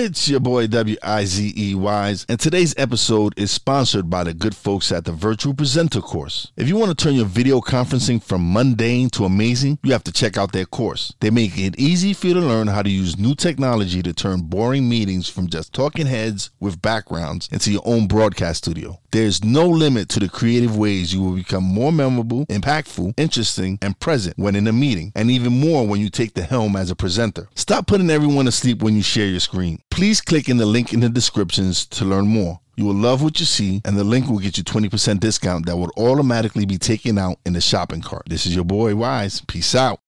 It's your boy W I Z E Wise, and today's episode is sponsored by the good folks at the Virtual Presenter course. If you want to turn your video conferencing from mundane to amazing, you have to check out their course. They make it easy for you to learn how to use new technology to turn boring meetings from just talking heads with backgrounds into your own broadcast studio. There's no limit to the creative ways you will become more memorable, impactful, interesting, and present when in a meeting, and even more when you take the helm as a presenter. Stop putting everyone to sleep when you share your screen. Please click in the link in the descriptions to learn more. You will love what you see, and the link will get you 20% discount that will automatically be taken out in the shopping cart. This is your boy Wise. Peace out.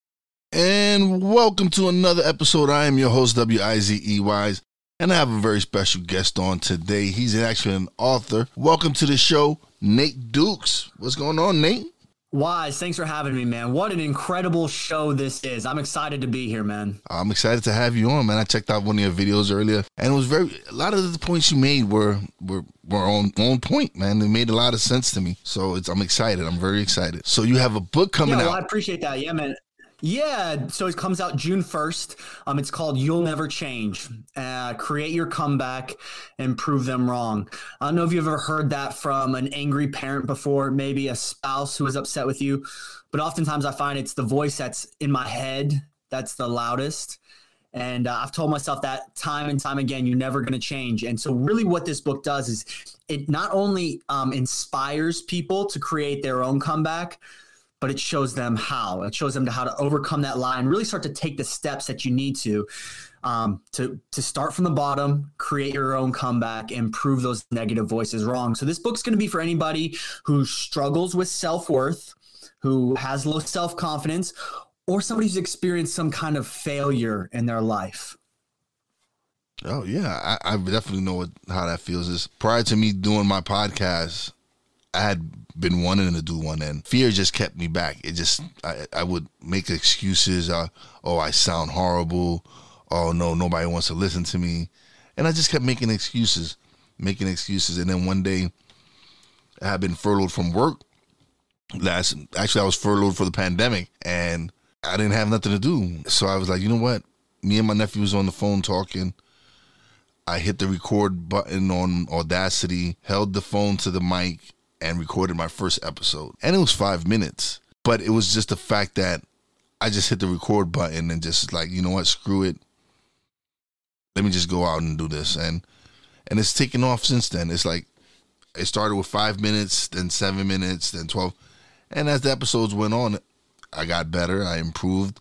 And welcome to another episode. I am your host, W I Z E Wise. And I have a very special guest on today. He's actually an author. Welcome to the show, Nate Dukes. What's going on, Nate? Wise, thanks for having me, man. What an incredible show this is. I'm excited to be here, man. I'm excited to have you on, man. I checked out one of your videos earlier, and it was very a lot of the points you made were were were on on point, man. They made a lot of sense to me. So it's I'm excited. I'm very excited. So you have a book coming yeah, well, out. I appreciate that. Yeah, man. Yeah, so it comes out June 1st. Um, it's called You'll Never Change. Uh, create your comeback and prove them wrong. I don't know if you've ever heard that from an angry parent before, maybe a spouse who is upset with you, but oftentimes I find it's the voice that's in my head that's the loudest. And uh, I've told myself that time and time again, you're never going to change. And so, really, what this book does is it not only um, inspires people to create their own comeback, but it shows them how. It shows them how to overcome that lie and really start to take the steps that you need to um, to to start from the bottom, create your own comeback, and prove those negative voices wrong. So this book's going to be for anybody who struggles with self worth, who has low self confidence, or somebody who's experienced some kind of failure in their life. Oh yeah, I, I definitely know what, how that feels. Is prior to me doing my podcast, I had been wanting to do one, and fear just kept me back. It just I, I would make excuses. Uh, oh, I sound horrible. Oh no, nobody wants to listen to me, and I just kept making excuses, making excuses. And then one day, I had been furloughed from work. Last, actually, I was furloughed for the pandemic, and I didn't have nothing to do. So I was like, you know what? Me and my nephew was on the phone talking. I hit the record button on Audacity, held the phone to the mic, and recorded my first episode. And it was five minutes. But it was just the fact that I just hit the record button and just like, you know what, screw it. Let me just go out and do this. And and it's taken off since then. It's like it started with five minutes, then seven minutes, then twelve. And as the episodes went on, I got better. I improved.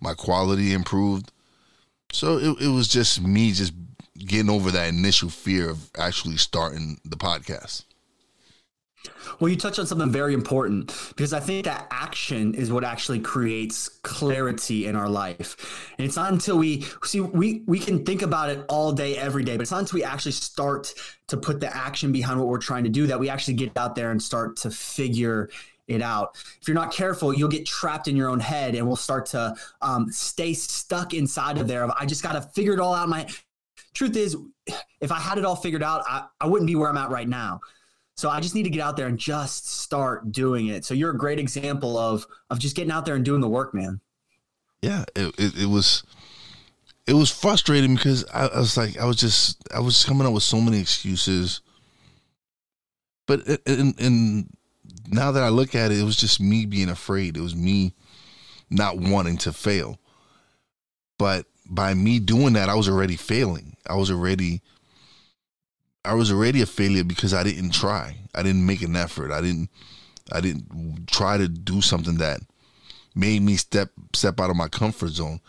My quality improved. So it, it was just me just getting over that initial fear of actually starting the podcast. Well, you touch on something very important because I think that action is what actually creates clarity in our life. And it's not until we see we we can think about it all day every day, but it's not until we actually start to put the action behind what we're trying to do that we actually get out there and start to figure it out. If you're not careful, you'll get trapped in your own head and we'll start to um, stay stuck inside of there. I just got to figure it all out. My truth is, if I had it all figured out, I, I wouldn't be where I'm at right now. So I just need to get out there and just start doing it. So you're a great example of of just getting out there and doing the work, man. Yeah, it, it, it was it was frustrating because I, I, was like I was just I was coming up with so many excuses. But and now that I look at it, it was just me being afraid. It was me not wanting to fail. But by me doing that, I was already failing. I was already I was already a failure because I didn't try. I didn't make an effort. I didn't I didn't try to do something that made me step step out of my comfort zone.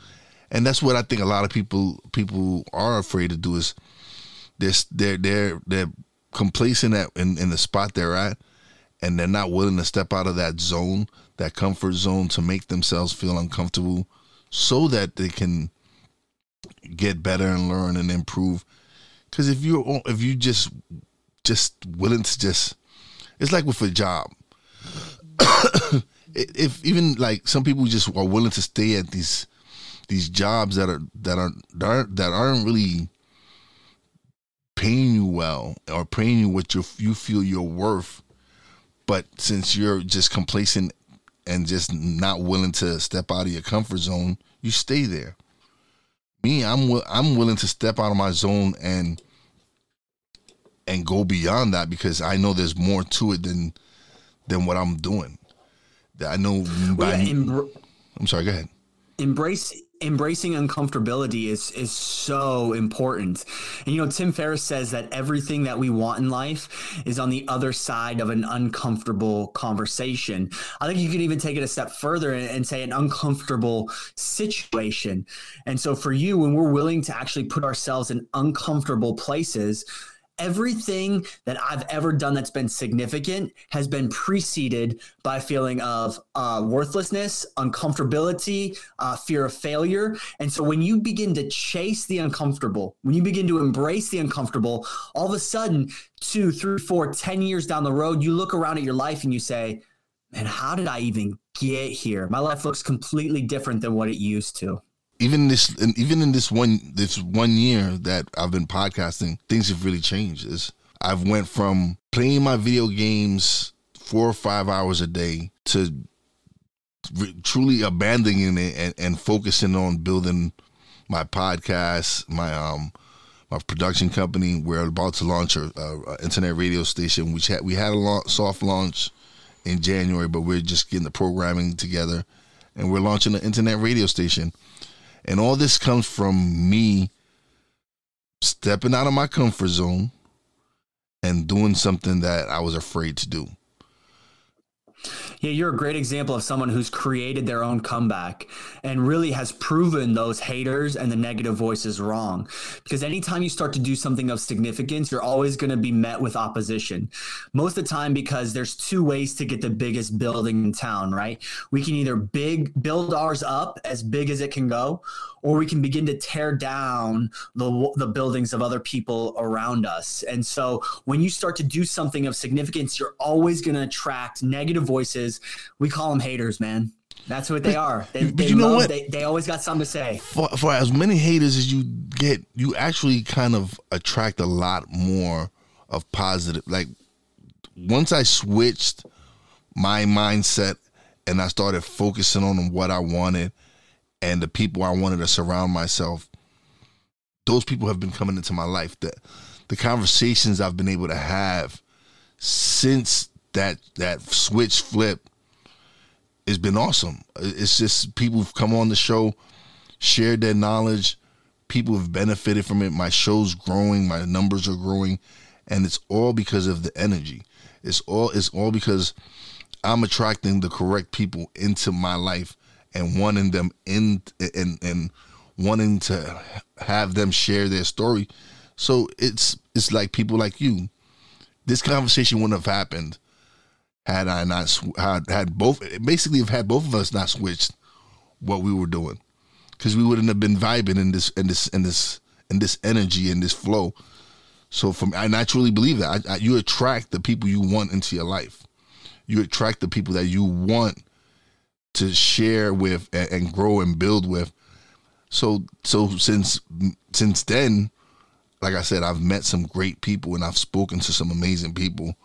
And that's what I think a lot of people people are afraid to do is they're they're they're, they're complacent at in, in the spot they're at and they're not willing to step out of that zone, that comfort zone to make themselves feel uncomfortable so that they can get better and learn and improve. Cuz if you if you just just willing to just it's like with a job. if even like some people just are willing to stay at these these jobs that are that are that aren't, that aren't really paying you well or paying you what you you feel you're worth, but since you're just complacent and just not willing to step out of your comfort zone, you stay there. Me, I'm I'm willing to step out of my zone and and go beyond that because I know there's more to it than than what I'm doing. That I know. By, yeah, embr- I'm sorry. Go ahead. Embrace embracing uncomfortability is is so important. And you know, Tim Ferriss says that everything that we want in life is on the other side of an uncomfortable conversation. I think you can even take it a step further and, and say an uncomfortable situation. And so for you, when we're willing to actually put ourselves in uncomfortable places, everything that I've ever done that's been significant has been preceded by a feeling of uh, worthlessness, uncomfortability, uh, fear of failure. And so when you begin to chase the uncomfortable, when you begin to embrace the uncomfortable, all of a sudden, two, three, four, ten years down the road, you look around at your life and you say, man, how did I even get here? My life looks completely different than what it used to even this even in this one this one year that I've been podcasting, things have really changed. Is I've went from playing my video games four or five hours a day to re- truly abandoning it and, and focusing on building my podcast, my um my production company. We're about to launch a, a internet radio station, which had we had a soft launch in January, but we're just getting the programming together, and we're launching an internet radio station. And all this comes from me stepping out of my comfort zone and doing something that I was afraid to do. Yeah, you're a great example of someone who's created their own comeback and really has proven those haters and the negative voices wrong. Because anytime you start to do something of significance, you're always going to be met with opposition. Most of the time, because there's two ways to get the biggest building in town, right? We can either big build ours up as big as it can go, or we can begin to tear down the, the buildings of other people around us. And so when you start to do something of significance, you're always going to attract negative voices. We call them haters, man. That's what they are. They, but they you know love, what? They, they always got something to say. For, for as many haters as you get, you actually kind of attract a lot more of positive. Like once I switched my mindset and I started focusing on what I wanted and the people I wanted to surround myself, those people have been coming into my life. The the conversations I've been able to have since that that switch flip has been awesome. It's just people have come on the show, shared their knowledge. People have benefited from it. My show's growing, my numbers are growing, and it's all because of the energy. It's all it's all because I'm attracting the correct people into my life and wanting them in and and wanting to have them share their story. So it's it's like people like you. This conversation wouldn't have happened had I not had had both basically have had both of us not switched what we were doing because we wouldn't have been vibing in this in this in this in this energy and this flow. So from and I truly believe that I, I, you attract the people you want into your life. You attract the people that you want to share with and, and grow and build with. So so since since then, like I said, I've met some great people and I've spoken to some amazing people,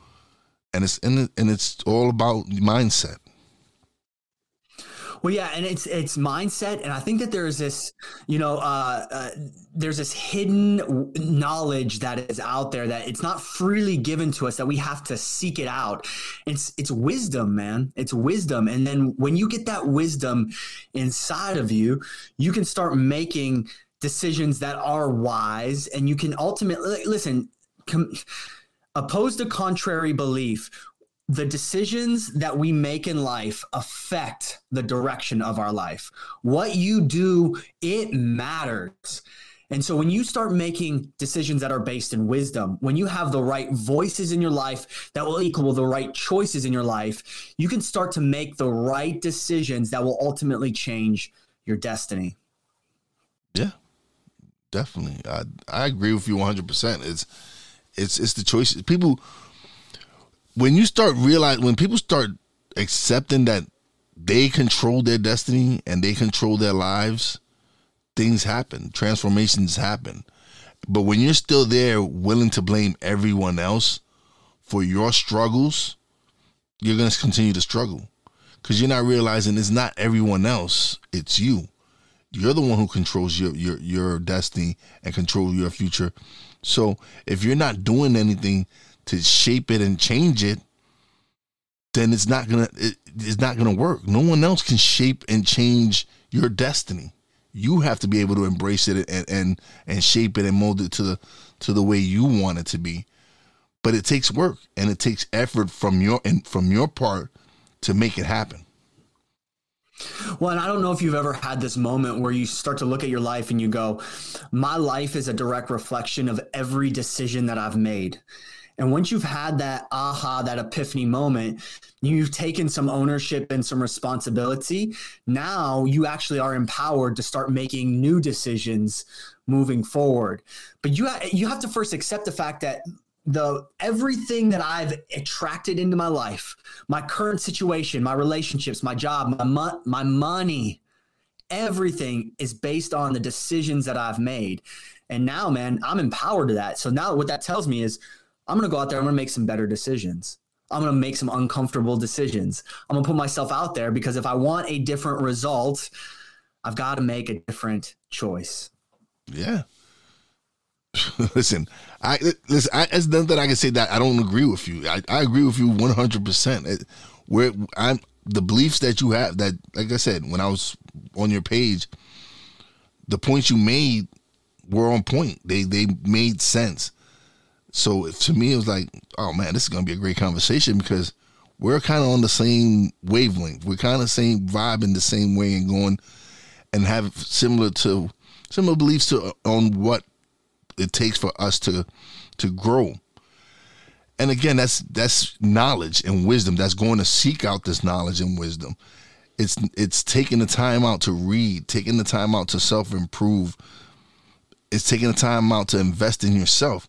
and it's and, and it's all about mindset. Well, yeah, and it's it's mindset, and I think that there is this, you know, uh, uh, there's this hidden knowledge that is out there that it's not freely given to us that we have to seek it out. It's it's wisdom, man. It's wisdom, and then when you get that wisdom inside of you, you can start making decisions that are wise, and you can ultimately listen. Com- opposed to contrary belief the decisions that we make in life affect the direction of our life. What you do, it matters. And so when you start making decisions that are based in wisdom, when you have the right voices in your life that will equal the right choices in your life, you can start to make the right decisions that will ultimately change your destiny. Yeah. Definitely. I I agree with you 100%. It's it's it's the choices. People when you start realize when people start accepting that they control their destiny and they control their lives, things happen, transformations happen. But when you're still there willing to blame everyone else for your struggles, you're going to continue to struggle because you're not realizing it's not everyone else, it's you. You're the one who controls your your your destiny and control your future. So if you're not doing anything to shape it and change it, then it's not gonna it, it's not gonna work. No one else can shape and change your destiny. You have to be able to embrace it and and and shape it and mold it to the to the way you want it to be. But it takes work and it takes effort from your and from your part to make it happen. Well, and I don't know if you've ever had this moment where you start to look at your life and you go, My life is a direct reflection of every decision that I've made. And once you've had that aha, that epiphany moment, you've taken some ownership and some responsibility. Now you actually are empowered to start making new decisions moving forward. But you ha- you have to first accept the fact that the everything that I've attracted into my life, my current situation, my relationships, my job, my mo- my money, everything is based on the decisions that I've made. And now, man, I'm empowered to that. So now what that tells me is I'm going to go out there. I'm going to make some better decisions. I'm going to make some uncomfortable decisions. I'm going to put myself out there because if I want a different result, I've got to make a different choice. Yeah. listen, I listen. I, it's nothing that I can say that I don't agree with you. I, I agree with you 100. percent Where I'm the beliefs that you have that, like I said, when I was on your page, the points you made were on point. They they made sense. So to me, it was like, oh man, this is gonna be a great conversation because we're kind of on the same wavelength. We're kind of same vibe in the same way and going and have similar to similar beliefs to on what it takes for us to to grow. And again, that's that's knowledge and wisdom. That's going to seek out this knowledge and wisdom. It's it's taking the time out to read, taking the time out to self improve. It's taking the time out to invest in yourself.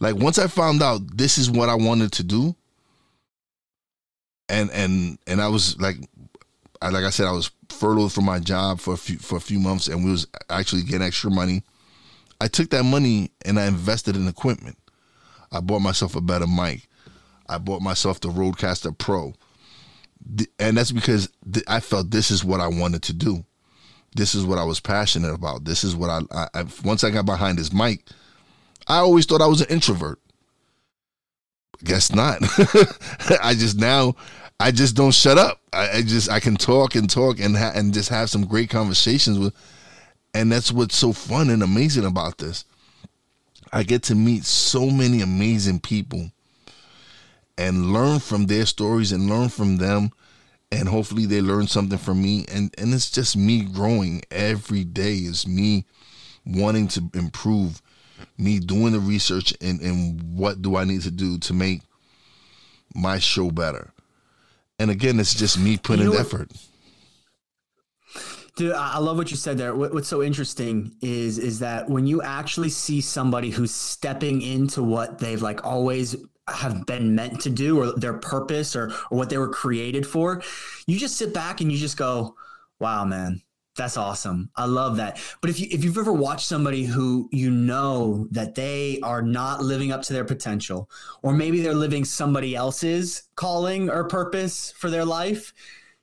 Like once I found out this is what I wanted to do, and and and I was like, I, like I said, I was furloughed from my job for a few for a few months, and we was actually getting extra money. I took that money and I invested in equipment. I bought myself a better mic. I bought myself the Rodecaster Pro, and that's because I felt this is what I wanted to do. This is what I was passionate about. This is what I, I, I once I got behind this mic I always thought I was an introvert. Guess not. I just now, I just don't shut up. I, I just I can talk and talk and ha- and just have some great conversations with, and that's what's so fun and amazing about this. I get to meet so many amazing people and learn from their stories and learn from them and hopefully they learn something from me and and it's just me growing every day it's me wanting to improve me doing the research and, and what do I need to do to make my show better. And again, it's just me putting you know effort. Dude, I love what you said there. What's so interesting is is that when you actually see somebody who's stepping into what they've like always have been meant to do or their purpose or, or what they were created for, you just sit back and you just go, wow, man, that's awesome. I love that. But if you if you've ever watched somebody who you know that they are not living up to their potential, or maybe they're living somebody else's calling or purpose for their life,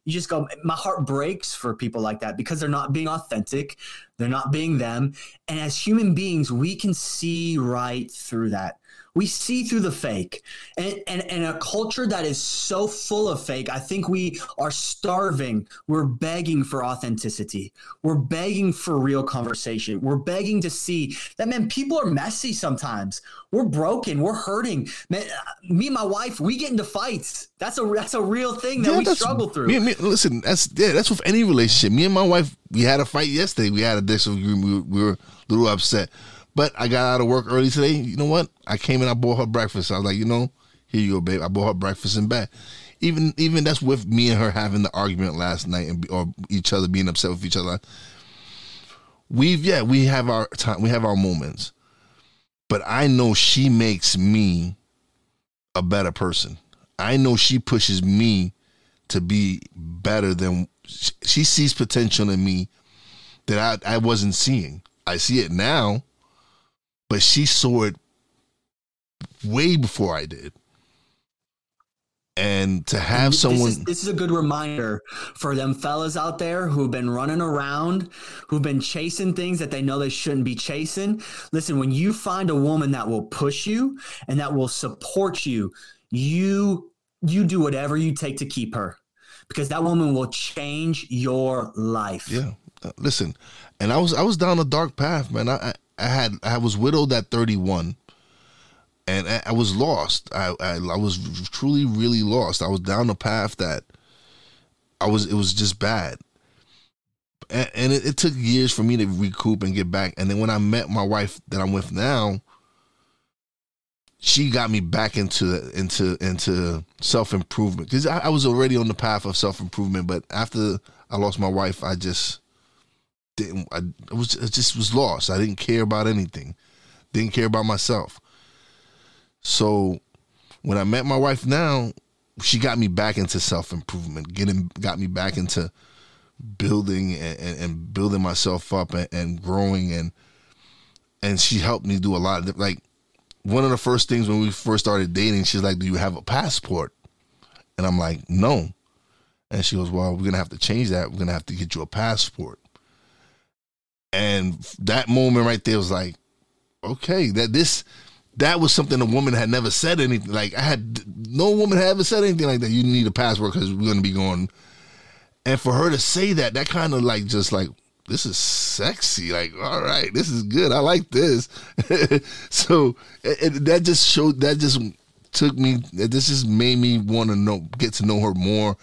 you just go, my heart breaks for people like that because they're not being authentic, they're not being them. And as human beings, we can see right through that. We see through the fake. And, and, and a culture that is so full of fake, I think we are starving. We're begging for authenticity. We're begging for real conversation. We're begging to see that, man, people are messy sometimes. We're broken. We're hurting. Man, me and my wife, we get into fights. That's a that's a real thing that yeah, we struggle through. Me, me, listen, that's yeah, that's with any relationship. Me and my wife we had a fight yesterday. We had a disagreement. We, we were a little upset, but I got out of work early today. You know what? I came in. I bought her breakfast. I was like, you know, here you go, babe. I bought her breakfast in bed. Even even that's with me and her having the argument last night and or each other being upset with each other. We've yeah we have our time. We have our moments, but I know she makes me a better person. I know she pushes me to be better than she sees potential in me that I, I wasn't seeing. I see it now, but she saw it way before I did. And to have this someone is, this is a good reminder for them fellas out there who've been running around, who've been chasing things that they know they shouldn't be chasing. Listen, when you find a woman that will push you and that will support you, you you do whatever you take to keep her because that woman will change your life. Yeah. Uh, listen, and I was I was down a dark path, man. I I had I was widowed at 31 and I, I was lost. I, I, I was truly really lost. I was down a path that I was it was just bad. And, and it, it took years for me to recoup and get back. And then when I met my wife that I'm with now, she got me back into into into self improvement because I, I, was already on the path of self improvement. But after I lost my wife, I just didn't. I, I was I just was lost. I didn't care about anything. Didn't care about myself. So when I met my wife now, she got me back into self improvement. Getting got me back into building and, and, and building myself up and, and growing and and she helped me do a lot of like one of the first things when we first started dating, she's like, "Do you have a passport?" And I'm like, "No." And she goes, "Well, we're gonna have to change that. We're gonna have to get you a passport." And that moment right there was like, okay, that this that was something a woman had never said anything like. I had no woman had ever said anything like that. You need a password because we're gonna be going. And for her to say that, that kind of like just like this is sexy. Like, all right, this is good. I like this. so it, it, that just showed. That just took me. This just made me want to know, get to know her more,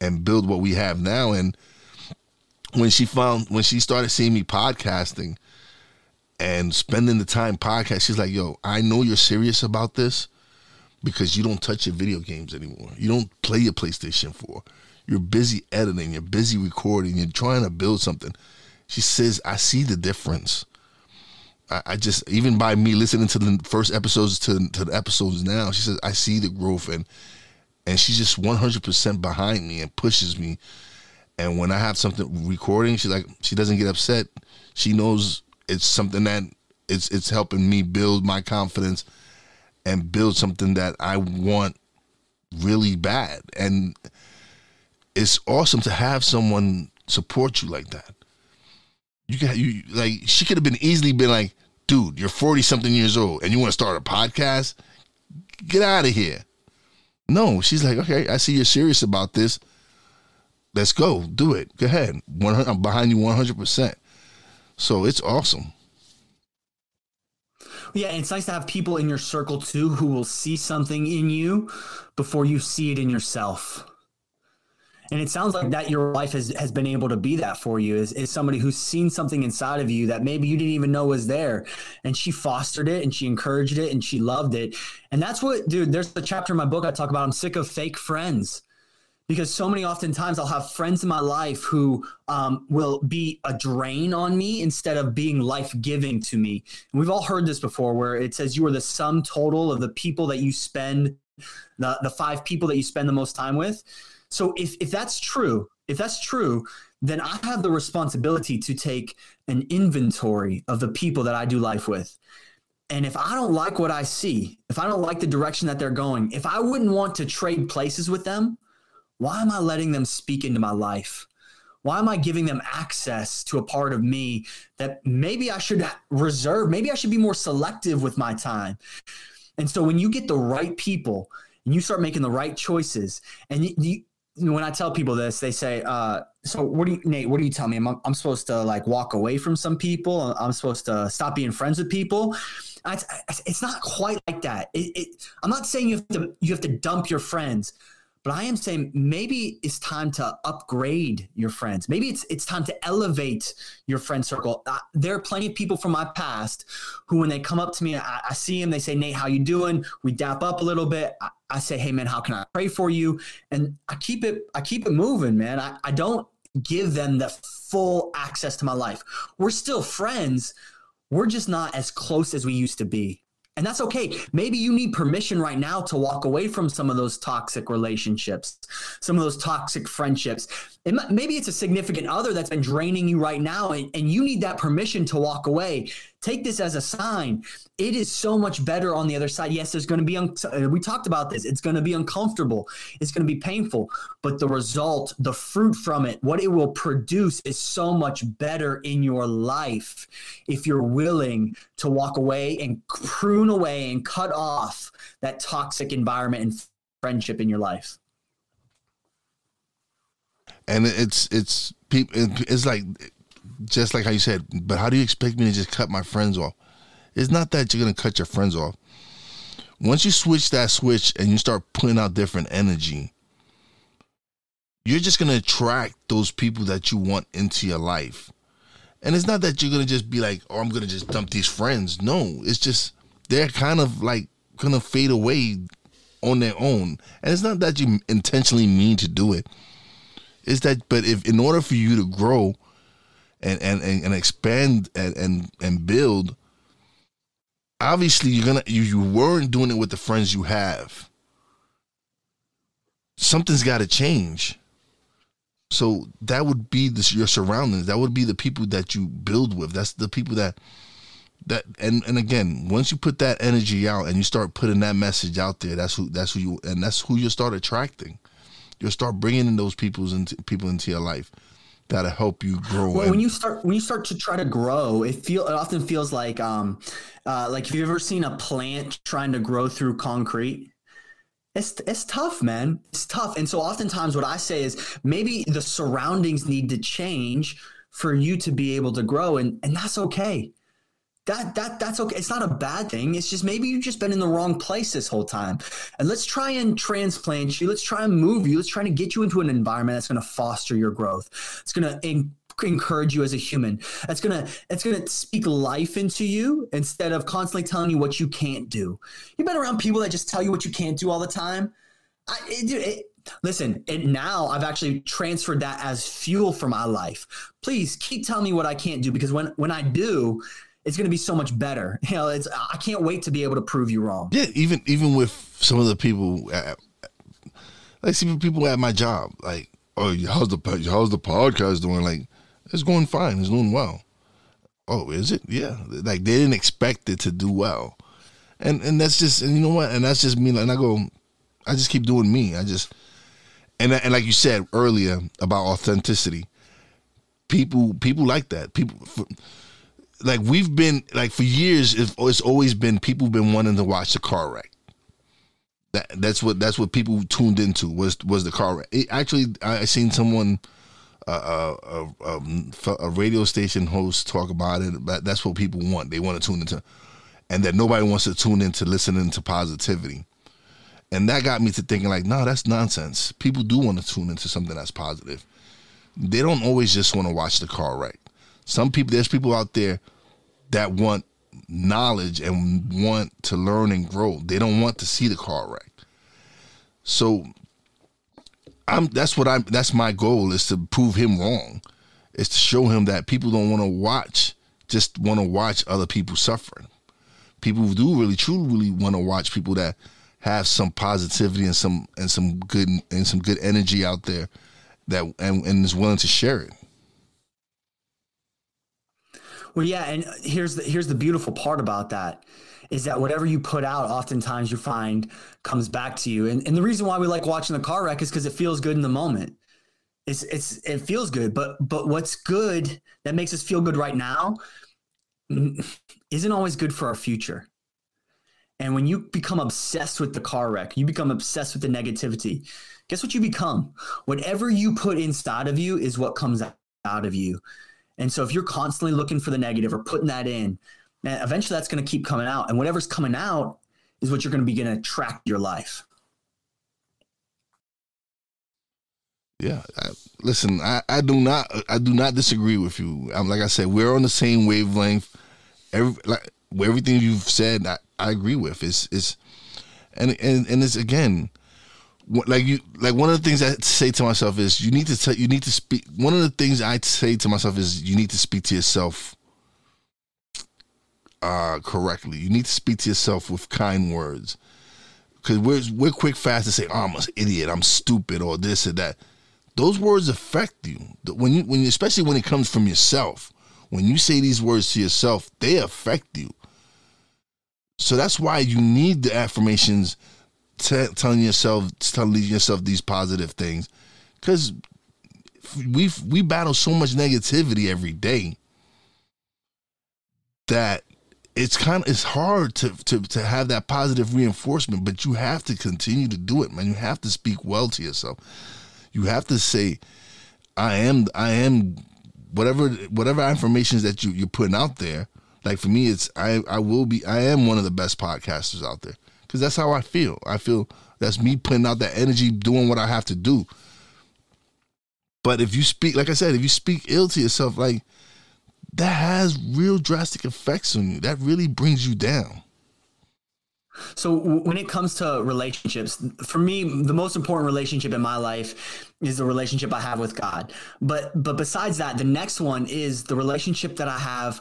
and build what we have now. And when she found, when she started seeing me podcasting and spending the time podcast, she's like, "Yo, I know you're serious about this." Because you don't touch your video games anymore. You don't play your PlayStation 4. You're busy editing, you're busy recording, you're trying to build something she says, I see the difference. I, I just even by me listening to the first episodes to to the episodes now, she says I see the growth and and she's just one hundred percent behind me and pushes me. And when I have something recording, she's like she doesn't get upset. She knows it's something that it's it's helping me build my confidence and build something that I want really bad. And it's awesome to have someone support you like that. You got you like she could have been easily been like, dude, you're 40 something years old and you want to start a podcast? Get out of here. No, she's like, okay, I see you're serious about this. Let's go. Do it. Go ahead. I'm behind you 100%. So it's awesome. Yeah, it's nice to have people in your circle too who will see something in you before you see it in yourself. And it sounds like that your life has, has been able to be that for you is, is somebody who's seen something inside of you that maybe you didn't even know was there. And she fostered it and she encouraged it and she loved it. And that's what, dude, there's a chapter in my book I talk about. I'm sick of fake friends because so many oftentimes I'll have friends in my life who um, will be a drain on me instead of being life giving to me. And we've all heard this before where it says you are the sum total of the people that you spend, the, the five people that you spend the most time with. So if if that's true, if that's true, then I have the responsibility to take an inventory of the people that I do life with. And if I don't like what I see, if I don't like the direction that they're going, if I wouldn't want to trade places with them, why am I letting them speak into my life? Why am I giving them access to a part of me that maybe I should reserve? Maybe I should be more selective with my time. And so when you get the right people and you start making the right choices and you, when I tell people this, they say, uh, "So what do you, Nate? What do you tell me? I'm, I'm supposed to like walk away from some people? I'm supposed to stop being friends with people?" It's, it's not quite like that. It, it, I'm not saying you have to you have to dump your friends, but I am saying maybe it's time to upgrade your friends. Maybe it's it's time to elevate your friend circle. Uh, there are plenty of people from my past who, when they come up to me, I, I see them. They say, "Nate, how you doing?" We dap up a little bit. I, I, say, "Hey, man, how can I pray for you?" And I keep it I keep it moving, man. I, I don't give them the full access to my life. We're still friends. We're just not as close as we used to be. And that's okay. Maybe you need permission right now to walk away from some of those toxic relationships, some of those toxic friendships. It maybe it's a significant other that's been draining you right now, and, and you need that permission to walk away. Take this as a sign. It is so much better on the other side. Yes, there's going to be, un- uh, we talked about this, it's going to be uncomfortable, it's going to be painful, but the result, the fruit from it, what it will produce is so much better in your life if you're willing to walk away and prune away and cut off that toxic environment and friendship in your life and it's it's people it's like just like how you said but how do you expect me to just cut my friends off? It's not that you're gonna cut your friends off. Once you switch that switch and you start putting out different energy you're just gonna attract those people that you want into your life. And it's not that you're gonna just be like oh i'm gonna just dump these friends. No it's just they're kind of like gonna fade away on their own. And it's not that you intentionally mean to do it. Is that but if in order for you to grow and and and, and expand and, and and build obviously you're gonna you, you weren't doing it with the friends you have. Something's got to change. So that would be this your surroundings. That would be the people that you build with. That's the people that that and and again once you put that energy out and you start putting that message out there that's who that's who you and that's who you start attracting. You'll start bringing in those people's into people into your life that'll help you grow. Well, when you start when you start to try to grow, it feel it often feels like um uh, like have you ever seen a plant trying to grow through concrete? It's it's tough, man. It's tough. And so oftentimes what I say is maybe the surroundings need to change for you to be able to grow and and that's okay that that that's okay. It's not a bad thing. It's just maybe you've just been in the wrong place this whole time. And let's try and transplant you. Let's try and move you. Let's try to get you into an environment that's going to foster your growth. It's going to encourage you as a human. It's gonna it's gonna speak life into you instead of constantly telling you what you can't do. You've been around people that just tell you what you can't do all the time. I, it, it, listen, and now I've actually transferred that as fuel for my life. Please keep telling me what I can't do because when when I do it's going to be so much better. You know, it's I can't wait to be able to prove you wrong. Yeah, even even with some of the people, at, like some people at my job, like, oh, how's the how's the podcast doing? Like, it's going fine. It's doing well. Oh, is it? Yeah. Like they didn't expect it to do well, and and that's just and you know what? And that's just me. And I go, I just keep doing me. I just and and like you said earlier about authenticity, people people like that. People. For, like we've been like for years it's, always been people been wanting to watch the car wreck. That that's what that's what people tuned into was was the car wreck. It, actually i seen someone uh, uh, a, a, a, radio station host talk about it but that's what people want. They want to tune into and that nobody wants to tune into listening to positivity. And that got me to thinking like no that's nonsense. People do want to tune into something that's positive. They don't always just want to watch the car wreck some people, there's people out there that want knowledge and want to learn and grow. They don't want to see the car wreck. So I'm that's what I'm that's my goal is to prove him wrong. Is to show him that people don't want to watch, just want to watch other people suffering. People do really truly really want to watch people that have some positivity and some and some good and some good energy out there that and, and is willing to share it. Well, yeah, and here's the here's the beautiful part about that is that whatever you put out, oftentimes you find comes back to you. And and the reason why we like watching the car wreck is because it feels good in the moment. It's it's it feels good, but but what's good that makes us feel good right now mm, isn't always good for our future. And when you become obsessed with the car wreck, you become obsessed with the negativity. Guess what you become? Whatever you put inside of you is what comes out of you. And so if you're constantly looking for the negative or putting that in, eventually that's going to keep coming out. And whatever's coming out is what you're going to begin to attract your life. Yeah, I, listen, I, I do not I do not disagree with you. I'm like I said, we're on the same wavelength. Every like everything you've said, I, I agree with. It's it's and and and it's again like you like one of the things I say to myself is you need to tell you need to speak one of the things I say to myself is you need to speak to yourself uh correctly. You need to speak to yourself with kind words. Cause we're we're quick fast to say, oh, I'm an idiot, I'm stupid, or this or that. Those words affect you. When you when you, especially when it comes from yourself. When you say these words to yourself they affect you. So that's why you need the affirmations t- telling yourself telling yourself these positive things. Because we we battle so much negativity every day that it's kind of it's hard to, to to have that positive reinforcement but you have to continue to do it man. You have to speak well to yourself. You have to say, I am, I am, whatever, whatever affirmations that you you're putting out there. Like for me, it's I, I will be, I am one of the best podcasters out there because that's how I feel. I feel that's me putting out that energy, doing what I have to do. But if you speak, like I said, if you speak ill to yourself, like that has real drastic effects on you. That really brings you down. So when it comes to relationships, for me, the most important relationship in my life is the relationship I have with God. But but besides that, the next one is the relationship that I have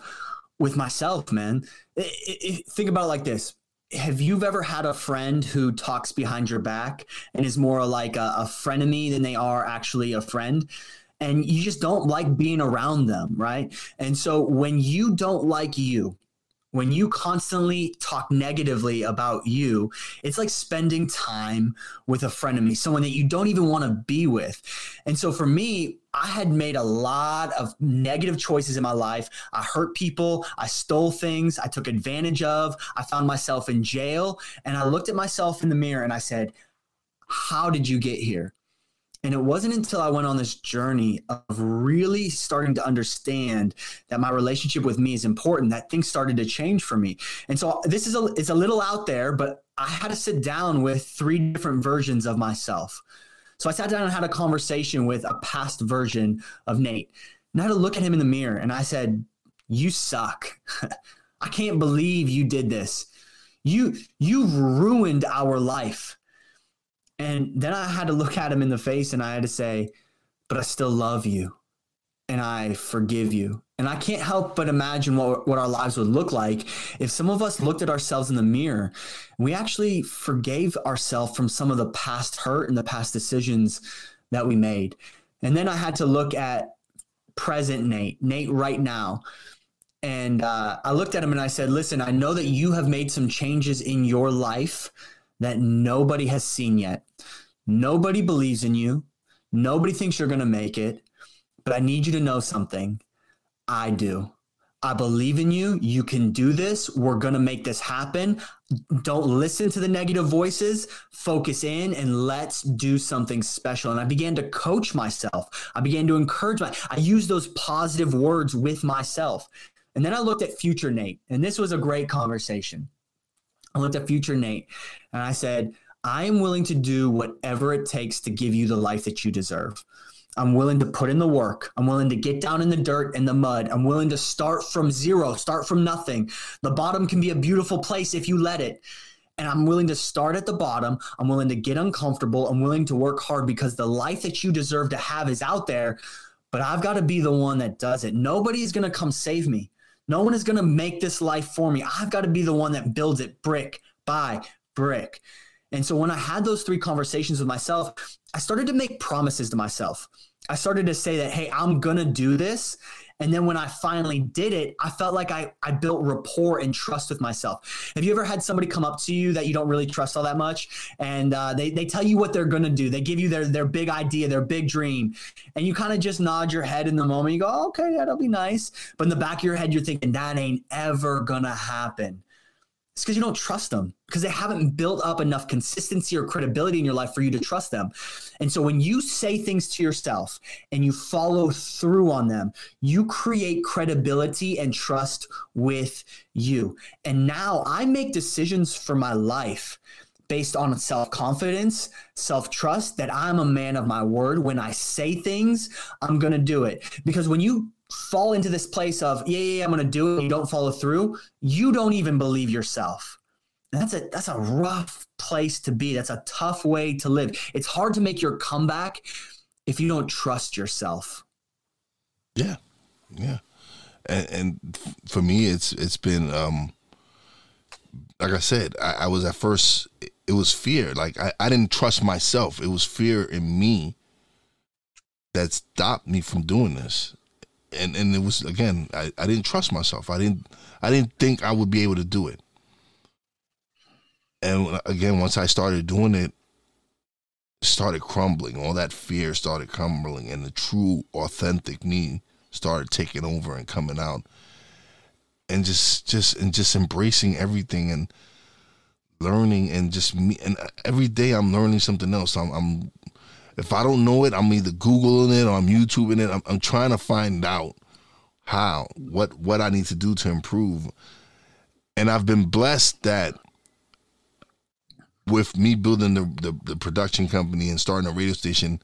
with myself, man. It, it, think about it like this. Have you ever had a friend who talks behind your back and is more like a, a frenemy than they are actually a friend? And you just don't like being around them, right? And so when you don't like you, when you constantly talk negatively about you, it's like spending time with a frenemy, someone that you don't even want to be with. And so for me, I had made a lot of negative choices in my life. I hurt people, I stole things, I took advantage of, I found myself in jail. And I looked at myself in the mirror and I said, How did you get here? And it wasn't until I went on this journey of really starting to understand that my relationship with me is important that things started to change for me. And so this is a it's a little out there, but I had to sit down with three different versions of myself. So I sat down and had a conversation with a past version of Nate. And I had to look at him in the mirror and I said, "You suck. I can't believe you did this. You you've ruined our life." And then I had to look at him in the face and I had to say, but I still love you and I forgive you. And I can't help but imagine what, what our lives would look like if some of us looked at ourselves in the mirror we actually forgave ourselves from some of the past hurt and the past decisions that we made. And then I had to look at present Nate, Nate right now. And uh, I looked at him and I said, Listen, I know that you have made some changes in your life that nobody has seen yet. Nobody believes in you. Nobody thinks you're going to make it. But I need you to know something. I do. I believe in you. You can do this. We're going to make this happen. Don't listen to the negative voices. Focus in and let's do something special. And I began to coach myself. I began to encourage my I used those positive words with myself. And then I looked at future Nate, and this was a great conversation. I looked at future Nate and I said, I am willing to do whatever it takes to give you the life that you deserve. I'm willing to put in the work. I'm willing to get down in the dirt and the mud. I'm willing to start from zero, start from nothing. The bottom can be a beautiful place if you let it. And I'm willing to start at the bottom. I'm willing to get uncomfortable. I'm willing to work hard because the life that you deserve to have is out there. But I've got to be the one that does it. Nobody is going to come save me. No one is going to make this life for me. I've got to be the one that builds it brick by brick. And so when I had those three conversations with myself, I started to make promises to myself. I started to say that, hey, I'm going to do this. And then when I finally did it, I felt like I, I built rapport and trust with myself. Have you ever had somebody come up to you that you don't really trust all that much? And uh, they, they tell you what they're going to do. They give you their, their big idea, their big dream. And you kind of just nod your head in the moment. You go, oh, okay, that'll be nice. But in the back of your head, you're thinking, that ain't ever going to happen. It's because you don't trust them because they haven't built up enough consistency or credibility in your life for you to trust them. And so when you say things to yourself and you follow through on them, you create credibility and trust with you. And now I make decisions for my life based on self confidence, self trust that I'm a man of my word. When I say things, I'm going to do it. Because when you fall into this place of, yeah, yeah, yeah I'm going to do it, you don't follow through, you don't even believe yourself. And that's a that's a rough place to be. That's a tough way to live. It's hard to make your comeback if you don't trust yourself. Yeah. Yeah. And, and for me it's it's been um like I said, I, I was at first it was fear. Like I, I didn't trust myself. It was fear in me that stopped me from doing this. And and it was again, I, I didn't trust myself. I didn't I didn't think I would be able to do it. And again, once I started doing it, started crumbling. All that fear started crumbling, and the true, authentic me started taking over and coming out, and just, just, and just embracing everything and learning, and just me. And every day, I'm learning something else. I'm, I'm if I don't know it, I'm either googling it or I'm YouTubing it. I'm, I'm trying to find out how, what, what I need to do to improve. And I've been blessed that with me building the, the, the production company and starting a radio station,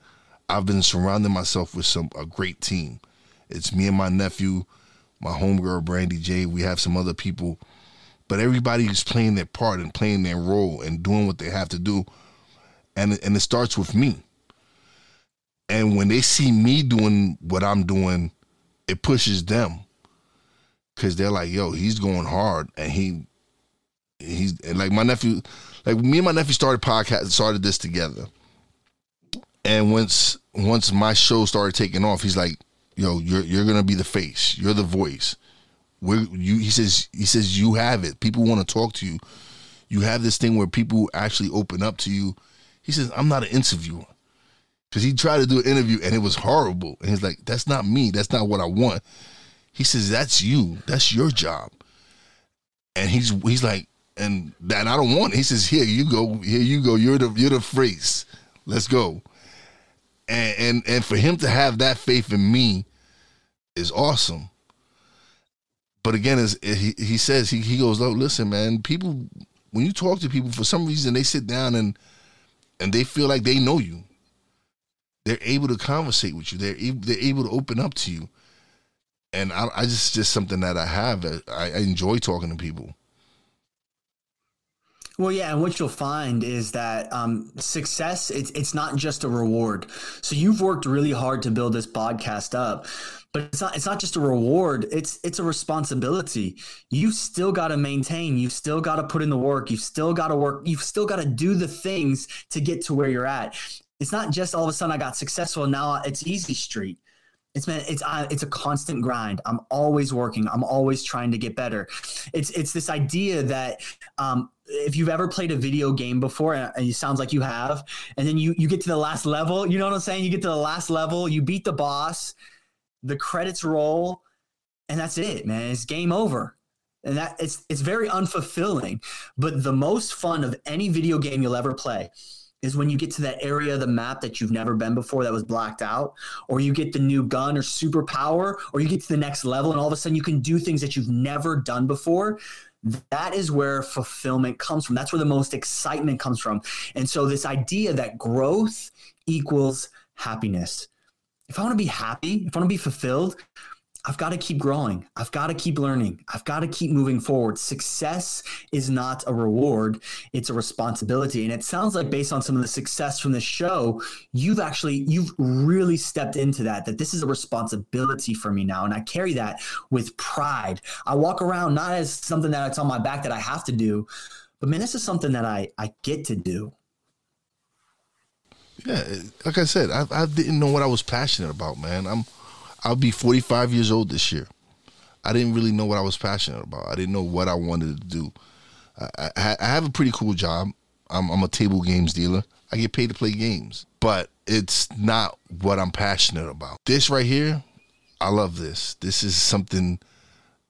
I've been surrounding myself with some a great team. It's me and my nephew, my homegirl Brandy J. We have some other people, but everybody is playing their part and playing their role and doing what they have to do, and and it starts with me. And when they see me doing what I'm doing, it pushes them. Because they're like, "Yo, he's going hard," and he he's and like my nephew like me and my nephew started podcast started this together. And once once my show started taking off he's like yo you're you're gonna be the face. You're the voice. Where you he says he says you have it. People want to talk to you. You have this thing where people actually open up to you. He says i'm not an interviewer because he tried to do an interview and it was horrible and he's like that's not me that's not what i want he says that's you that's your job and he's he's like and that I don't want it. He says, "Here you go, here you go. You're the you're the face. Let's go." And and and for him to have that faith in me is awesome. But again, as he he says, he he goes, "Oh, listen, man. People, when you talk to people, for some reason they sit down and and they feel like they know you. They're able to conversate with you. They're able, they're able to open up to you." And I, I just just something that I have. I, I enjoy talking to people. Well, yeah, and what you'll find is that um, success it's it's not just a reward. So you've worked really hard to build this podcast up, but it's not it's not just a reward. It's it's a responsibility. You've still got to maintain. You've still got to put in the work. You've still got to work. You've still got to do the things to get to where you're at. It's not just all of a sudden I got successful now it's easy street. It's man, it's it's a constant grind. I'm always working. I'm always trying to get better. It's it's this idea that um, if you've ever played a video game before, and it sounds like you have, and then you you get to the last level. You know what I'm saying? You get to the last level. You beat the boss. The credits roll, and that's it, man. It's game over and that it's it's very unfulfilling. But the most fun of any video game you'll ever play is when you get to that area of the map that you've never been before that was blacked out, or you get the new gun or superpower, or you get to the next level and all of a sudden you can do things that you've never done before. That is where fulfillment comes from. That's where the most excitement comes from. And so, this idea that growth equals happiness. If I want to be happy, if I want to be fulfilled, I've got to keep growing. I've got to keep learning. I've got to keep moving forward. Success is not a reward, it's a responsibility. And it sounds like based on some of the success from the show, you've actually you've really stepped into that that this is a responsibility for me now and I carry that with pride. I walk around not as something that's on my back that I have to do, but man, this is something that I I get to do. Yeah, like I said, I, I didn't know what I was passionate about, man. I'm I'll be 45 years old this year. I didn't really know what I was passionate about. I didn't know what I wanted to do. I, I, I have a pretty cool job. I'm, I'm a table games dealer. I get paid to play games, but it's not what I'm passionate about. This right here, I love this. This is something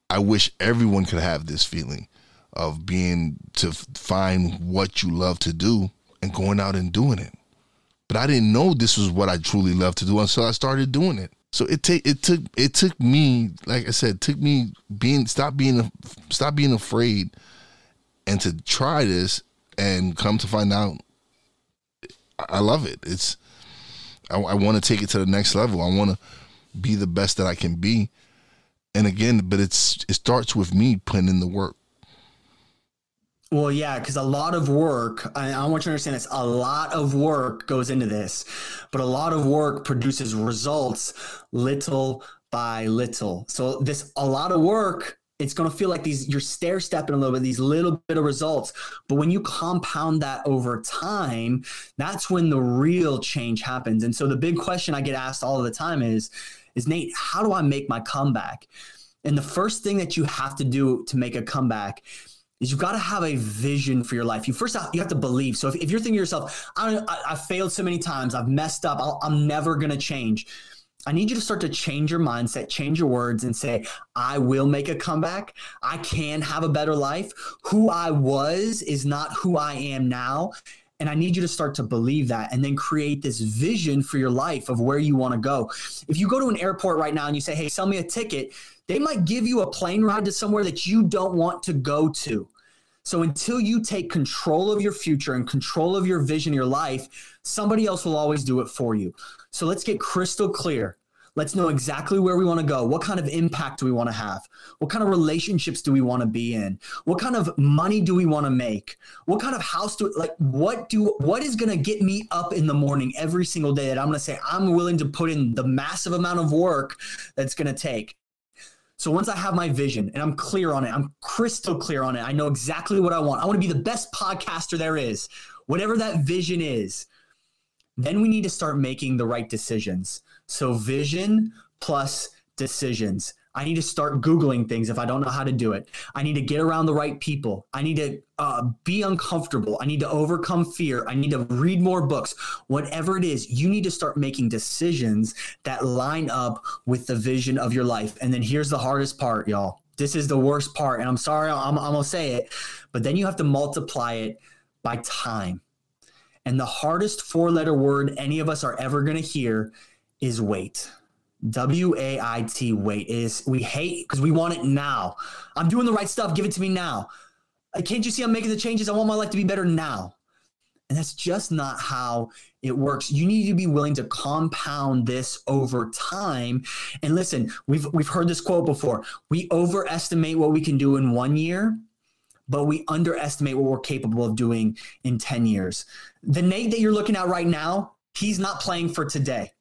I wish everyone could have this feeling of being to find what you love to do and going out and doing it. But I didn't know this was what I truly love to do until I started doing it. So it take it took it took me, like I said, took me being stop being stop being afraid, and to try this and come to find out, I love it. It's I, I want to take it to the next level. I want to be the best that I can be. And again, but it's it starts with me putting in the work. Well, yeah, because a lot of work, I, I, want you to understand this, a lot of work goes into this, but a lot of work produces results little by little. So, this, a lot of work, it's going to feel like these, you're stair stepping a little bit, these little bit of results. But when you compound that over time, that's when the real change happens. And so, the big question I get asked all the time is, is Nate, how do I make my comeback? And the first thing that you have to do to make a comeback is you've got to have a vision for your life. You first you have to believe. So if, if you're thinking to yourself, I, I, I failed so many times, I've messed up, i I'm never going to change. I need you to start to change your mindset, change your words, and say, I will make a comeback. I can have a better life. Who I was is not who I am now. And I need you to start to believe that and then create this vision for your life of where you want to go. If you go to an airport right now and you say, Hey, sell me a ticket, they might give you a plane ride to somewhere that you don't want to go to. So until you take control of your future and control of your vision, your life, somebody else will always do it for you. So let's get crystal clear. Let's know exactly where we want to go. What kind of impact do we want to have? What kind of relationships do we want to be in? What kind of money do we want to make? What kind of house do like what do what is going to get me up in the morning every single day that I'm going to say I'm willing to put in the massive amount of work that's going to take? So once I have my vision and I'm clear on it, I'm crystal clear on it. I know exactly what I want. I want to be the best podcaster there is, whatever that vision is. Then we need to start making the right decisions. So vision plus decisions. I need to start Googling things if I don't know how to do it. I need to get around the right people. I need to uh, be uncomfortable. I need to overcome fear. I need to read more books. Whatever it is, you need to start making decisions that line up with the vision of your life. And then here's the hardest part, y'all. This is the worst part. And I'm sorry, I'm, I'm going to say it, but then you have to multiply it by time. And the hardest four letter word any of us are ever going to hear is wait. W A I T wait is we hate because we want it now. I'm doing the right stuff. Give it to me now. Uh, can't you see I'm making the changes? I want my life to be better now. And that's just not how it works. You need to be willing to compound this over time. And listen, we've we've heard this quote before. We overestimate what we can do in one year, but we underestimate what we're capable of doing in 10 years. The Nate that you're looking at right now, he's not playing for today.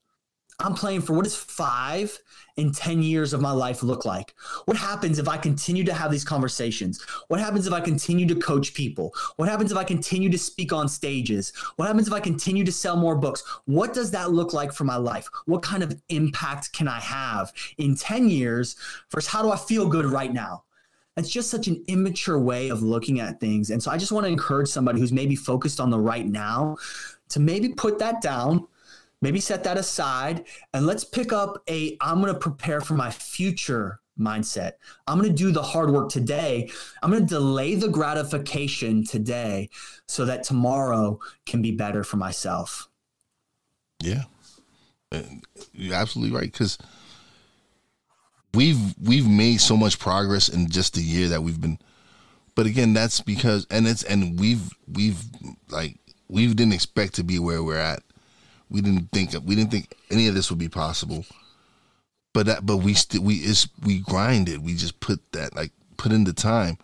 I'm playing for what does five and 10 years of my life look like? What happens if I continue to have these conversations? What happens if I continue to coach people? What happens if I continue to speak on stages? What happens if I continue to sell more books? What does that look like for my life? What kind of impact can I have in 10 years versus how do I feel good right now? It's just such an immature way of looking at things. And so I just want to encourage somebody who's maybe focused on the right now to maybe put that down maybe set that aside and let's pick up a I'm going to prepare for my future mindset. I'm going to do the hard work today. I'm going to delay the gratification today so that tomorrow can be better for myself. Yeah. You're absolutely right cuz we've we've made so much progress in just the year that we've been but again that's because and it's and we've we've like we didn't expect to be where we're at we didn't think we didn't think any of this would be possible. But that but we still we is we grinded. We just put that like put in the time.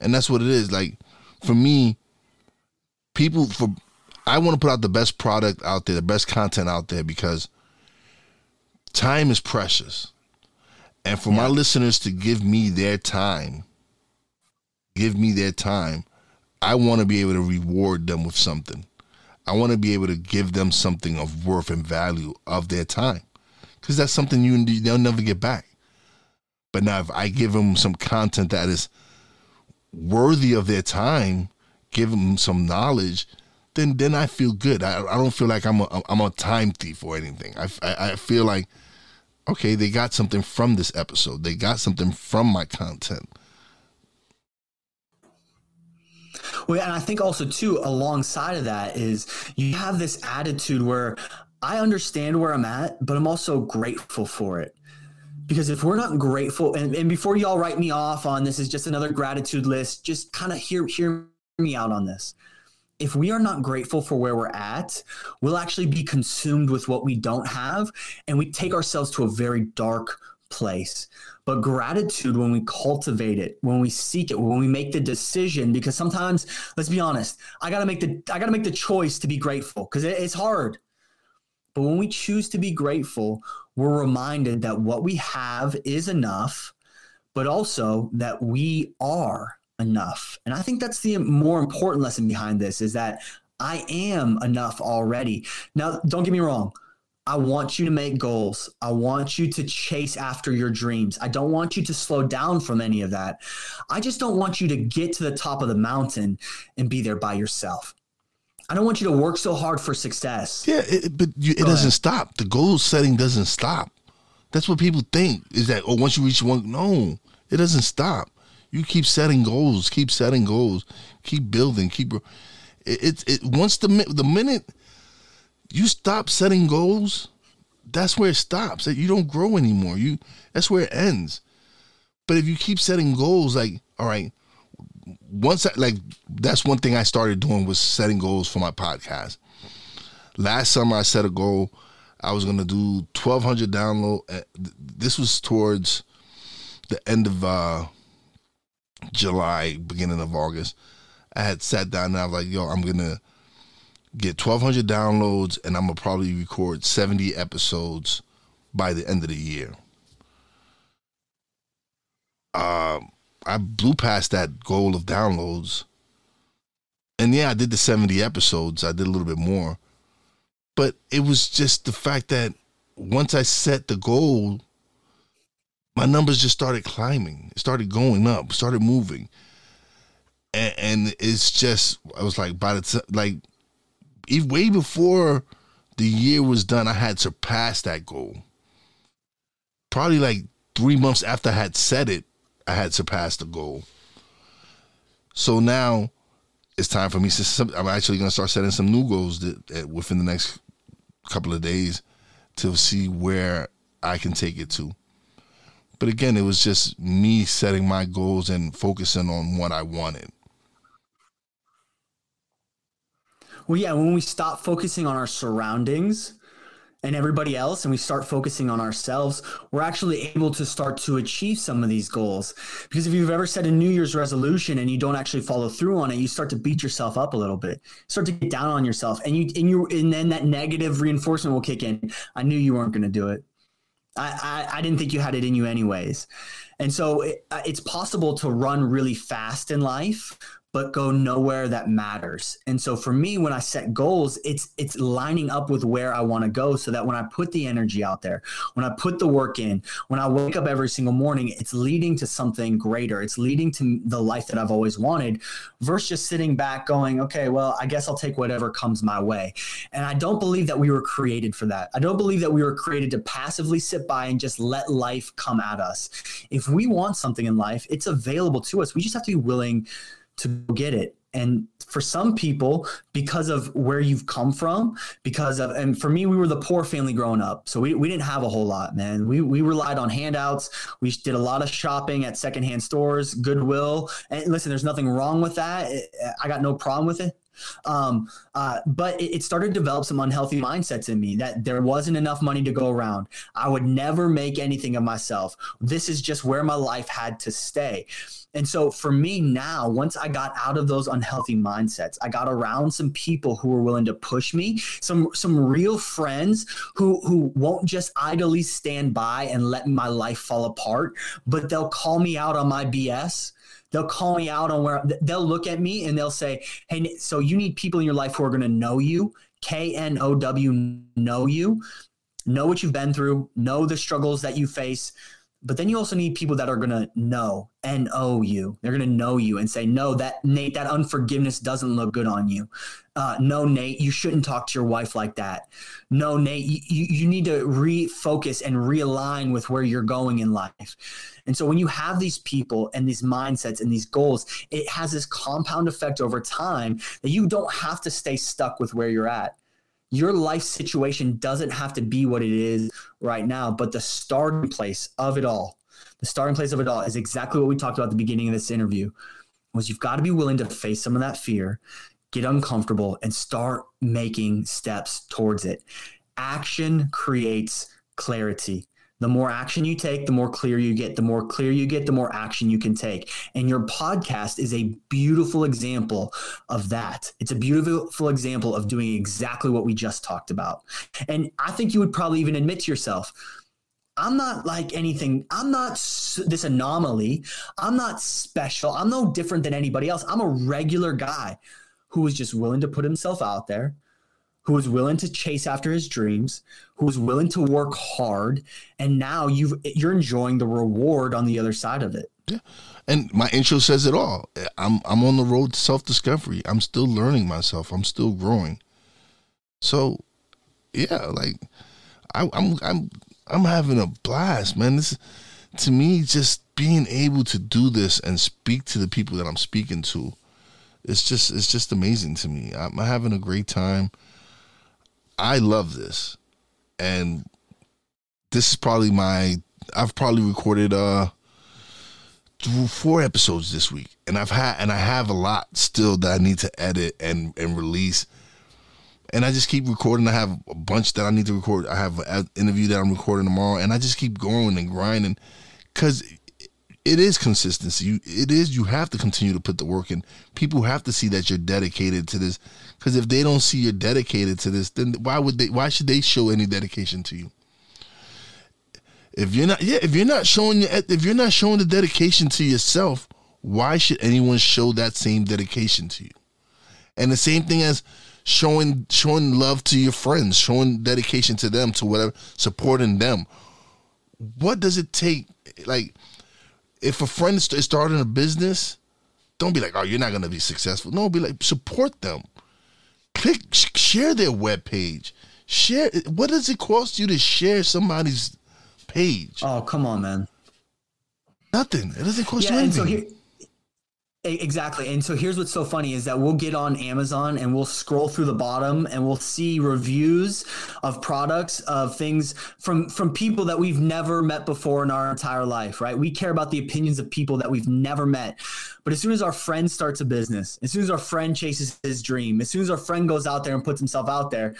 And that's what it is. Like for me, people for I want to put out the best product out there, the best content out there because time is precious. And for yeah. my listeners to give me their time, give me their time, I want to be able to reward them with something. I want to be able to give them something of worth and value of their time, because that's something you they'll never get back. But now, if I give them some content that is worthy of their time, give them some knowledge, then then I feel good. I, I don't feel like I'm a I'm a time thief or anything. I, I, I feel like okay, they got something from this episode. They got something from my content. Well, and I think also too, alongside of that is you have this attitude where I understand where I'm at, but I'm also grateful for it. Because if we're not grateful, and, and before y'all write me off on this is just another gratitude list, just kind of hear hear me out on this. if we are not grateful for where we're at, we'll actually be consumed with what we don't have and we take ourselves to a very dark place. But gratitude, when we cultivate it, when we seek it, when we make the decision, because sometimes, let's be honest, I gotta make the I gotta make the choice to be grateful because it, it's hard. But when we choose to be grateful, we're reminded that what we have is enough, but also that we are enough. And I think that's the more important lesson behind this is that I am enough already. Now, don't get me wrong. I want you to make goals. I want you to chase after your dreams. I don't want you to slow down from any of that. I just don't want you to get to the top of the mountain and be there by yourself. I don't want you to work so hard for success. Yeah, it, but you, it Go doesn't ahead. stop. The goal setting doesn't stop. That's what people think is that, oh, once you reach one, no, it doesn't stop. You keep setting goals, keep setting goals, keep building, keep. It, it, it once the the minute you stop setting goals, that's where it stops. That you don't grow anymore. You that's where it ends. But if you keep setting goals, like all right, once I, like that's one thing I started doing was setting goals for my podcast. Last summer I set a goal. I was gonna do twelve hundred download. Eh, this was towards the end of uh, July, beginning of August. I had sat down and I was like, "Yo, I'm gonna get 1,200 downloads, and I'm gonna probably record 70 episodes by the end of the year. Um, I blew past that goal of downloads, and yeah, I did the 70 episodes. I did a little bit more, but it was just the fact that once I set the goal, my numbers just started climbing. It started going up, started moving. And, and it's just, I was like, by the time, like, way before the year was done, I had surpassed that goal. Probably like three months after I had set it, I had surpassed the goal. So now it's time for me. I'm actually going to start setting some new goals that, within the next couple of days to see where I can take it to. But again, it was just me setting my goals and focusing on what I wanted. Well, yeah, when we stop focusing on our surroundings and everybody else and we start focusing on ourselves, we're actually able to start to achieve some of these goals. Because if you've ever set a New Year's resolution and you don't actually follow through on it, you start to beat yourself up a little bit. start to get down on yourself and you and you and then that negative reinforcement will kick in. I knew you weren't going to do it. I, I, I didn't think you had it in you anyways. And so it, uh, it's possible to run really fast in life, but go nowhere that matters. And so for me, when I set goals, it's it's lining up with where I want to go so that when I put the energy out there, when I put the work in, when I wake up every single morning, it's leading to something greater. It's leading to the life that I've always wanted versus just sitting back going, okay, well, I guess I'll take whatever comes my way. And I don't believe that we were created for that. I don't believe that we were created to passively sit by and just let life come at us. If we want something in life, it's available to us. We just have to be willing to get it. And for some people, because of where you've come from, because of, and for me, we were the poor family growing up. So we, we didn't have a whole lot, man. We, we relied on handouts. We did a lot of shopping at secondhand stores, Goodwill. And listen, there's nothing wrong with that. I got no problem with it. Um, uh, but it, it, started to develop some unhealthy mindsets in me that there wasn't enough money to go around. I would never make anything of myself. This is just where my life had to stay. And so for me now, once I got out of those unhealthy mindsets, I got around some people who were willing to push me, some some real friends who who won't just idly stand by and let my life fall apart, but they'll call me out on my BS they'll call me out on where they'll look at me and they'll say, Hey, so you need people in your life who are going to know you, K N O W, know you, know what you've been through, know the struggles that you face. But then you also need people that are going to know and owe you. They're going to know you and say, no, that Nate, that unforgiveness doesn't look good on you. Uh, no, Nate, you shouldn't talk to your wife like that. No, Nate, you, you need to refocus and realign with where you're going in life. And so when you have these people and these mindsets and these goals, it has this compound effect over time that you don't have to stay stuck with where you're at your life situation doesn't have to be what it is right now, but the starting place of it all, the starting place of it all is exactly what we talked about at the beginning of this interview was you've got to be willing to face some of that fear, get uncomfortable, and start making steps towards it. Action creates clarity. The more action you take, the more clear you get. The more clear you get, the more action you can take. And your podcast is a beautiful example of that. It's a beautiful example of doing exactly what we just talked about. And I think you would probably even admit to yourself, I'm not like anything. I'm not this anomaly. I'm not special. I'm no different than anybody else. I'm a regular guy who was just willing to put himself out there, who was willing to chase after his dreams, who was willing to work hard, and now you you're enjoying the reward on the other side of it. Yeah. And my intro says it all. I'm I'm on the road to self-discovery. I'm still learning myself. I'm still growing. So, yeah, like I, I'm I'm I'm having a blast, man. This to me just being able to do this and speak to the people that I'm speaking to. It's just it's just amazing to me. I'm having a great time. I love this. And this is probably my I've probably recorded uh four episodes this week. And I've had and I have a lot still that I need to edit and and release. And I just keep recording. I have a bunch that I need to record. I have an interview that I'm recording tomorrow. And I just keep going and grinding. Cuz it is consistency you, it is you have to continue to put the work in people have to see that you're dedicated to this cuz if they don't see you're dedicated to this then why would they why should they show any dedication to you if you're not, yeah, if you're not showing your, if you're not showing the dedication to yourself, why should anyone show that same dedication to you? And the same thing as showing showing love to your friends, showing dedication to them, to whatever, supporting them. What does it take? Like, if a friend is starting a business, don't be like, "Oh, you're not going to be successful." No, be like, support them. Click, share their web page. Share. What does it cost you to share somebody's page. Oh, come on, man. Nothing. It doesn't cost yeah, you anything. Exactly. And so here's what's so funny is that we'll get on Amazon and we'll scroll through the bottom and we'll see reviews of products of things from from people that we've never met before in our entire life, right? We care about the opinions of people that we've never met. But as soon as our friend starts a business, as soon as our friend chases his dream, as soon as our friend goes out there and puts himself out there,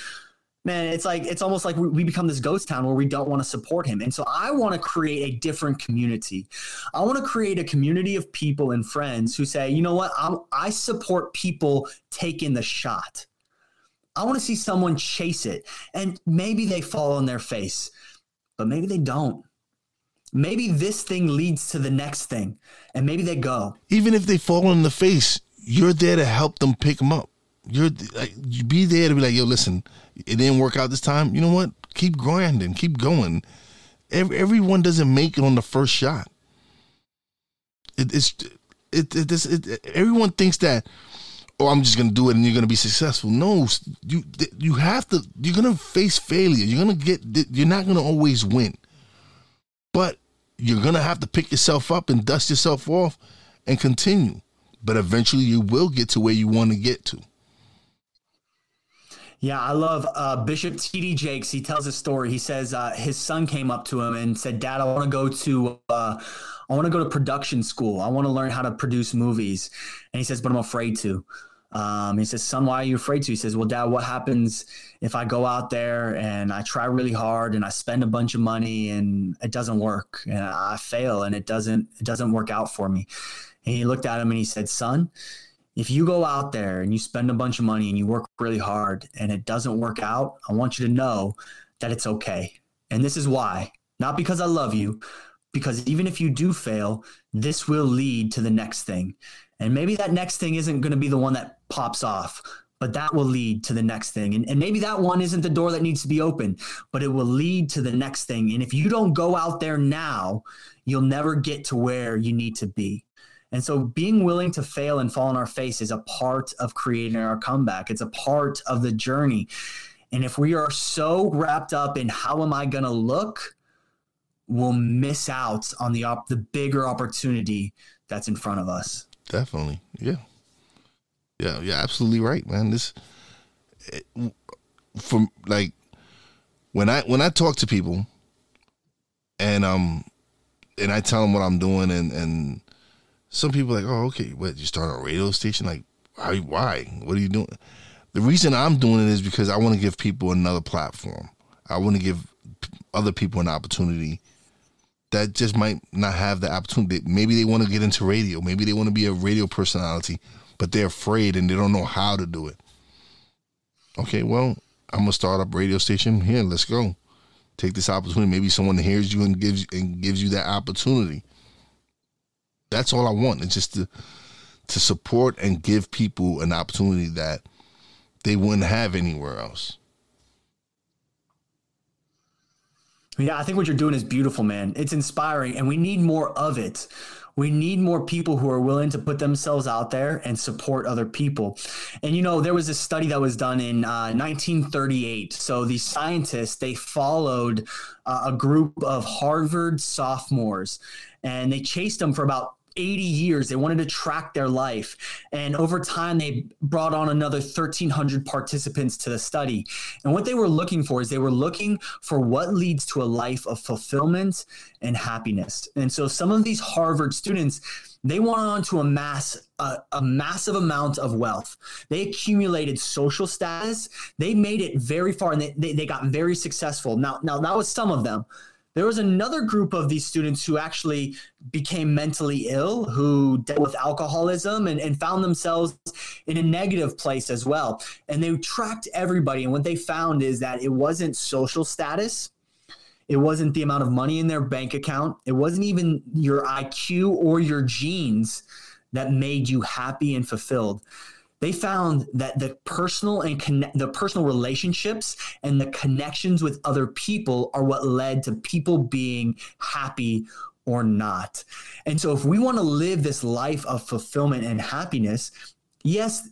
man, it's like it's almost like we become this ghost town where we don't want to support him. And so I want to create a different community. I want to create a community of people and friends who say, you know what, I'm, I support people taking the shot. I want to see someone chase it, and maybe they fall on their face, but maybe they don't. Maybe this thing leads to the next thing, and maybe they go. Even if they fall on the face, you're there to help them pick them up. You're like, you be there to be like, yo, listen, it didn't work out this time. You know what? Keep grinding, keep going. Every, everyone doesn't make it on the first shot. It, it's it, it, it, it, everyone thinks that oh i'm just gonna do it and you're gonna be successful no you you have to you're gonna face failure you're gonna get you're not gonna always win but you're gonna have to pick yourself up and dust yourself off and continue but eventually you will get to where you want to get to yeah, I love uh, Bishop T.D. Jakes. He tells a story. He says uh, his son came up to him and said, "Dad, I want to go to uh, I want to go to production school. I want to learn how to produce movies." And he says, "But I'm afraid to." Um, he says, "Son, why are you afraid to?" He says, "Well, Dad, what happens if I go out there and I try really hard and I spend a bunch of money and it doesn't work and I fail and it doesn't it doesn't work out for me?" And he looked at him and he said, "Son." If you go out there and you spend a bunch of money and you work really hard and it doesn't work out, I want you to know that it's okay. And this is why, not because I love you, because even if you do fail, this will lead to the next thing. And maybe that next thing isn't going to be the one that pops off, but that will lead to the next thing. And, and maybe that one isn't the door that needs to be open, but it will lead to the next thing. And if you don't go out there now, you'll never get to where you need to be. And so being willing to fail and fall on our face is a part of creating our comeback. It's a part of the journey. And if we are so wrapped up in how am I going to look, we'll miss out on the op- the bigger opportunity that's in front of us. Definitely. Yeah. Yeah, yeah, absolutely right, man. This it, from like when I when I talk to people and um and I tell them what I'm doing and and some people like, oh, okay, what you start a radio station? Like, Why? Why? What are you doing? The reason I'm doing it is because I want to give people another platform. I want to give other people an opportunity that just might not have the opportunity. Maybe they want to get into radio. Maybe they want to be a radio personality, but they're afraid and they don't know how to do it. Okay, well, I'm gonna start up radio station here. Let's go. Take this opportunity. Maybe someone hears you and gives and gives you that opportunity. That's all I want. It's just to to support and give people an opportunity that they wouldn't have anywhere else. Yeah, I think what you're doing is beautiful, man. It's inspiring, and we need more of it. We need more people who are willing to put themselves out there and support other people. And you know, there was a study that was done in uh, 1938. So these scientists they followed uh, a group of Harvard sophomores, and they chased them for about 80 years. They wanted to track their life. And over time, they brought on another 1,300 participants to the study. And what they were looking for is they were looking for what leads to a life of fulfillment and happiness. And so some of these Harvard students, they went on to amass a, a, massive amount of wealth. They accumulated social status. They made it very far and they, they, they got very successful. Now, now that was some of them. There was another group of these students who actually became mentally ill, who dealt with alcoholism and, and found themselves in a negative place as well. And they tracked everybody. And what they found is that it wasn't social status, it wasn't the amount of money in their bank account, it wasn't even your IQ or your genes that made you happy and fulfilled they found that the personal and connect, the personal relationships and the connections with other people are what led to people being happy or not. And so if we want to live this life of fulfillment and happiness, yes,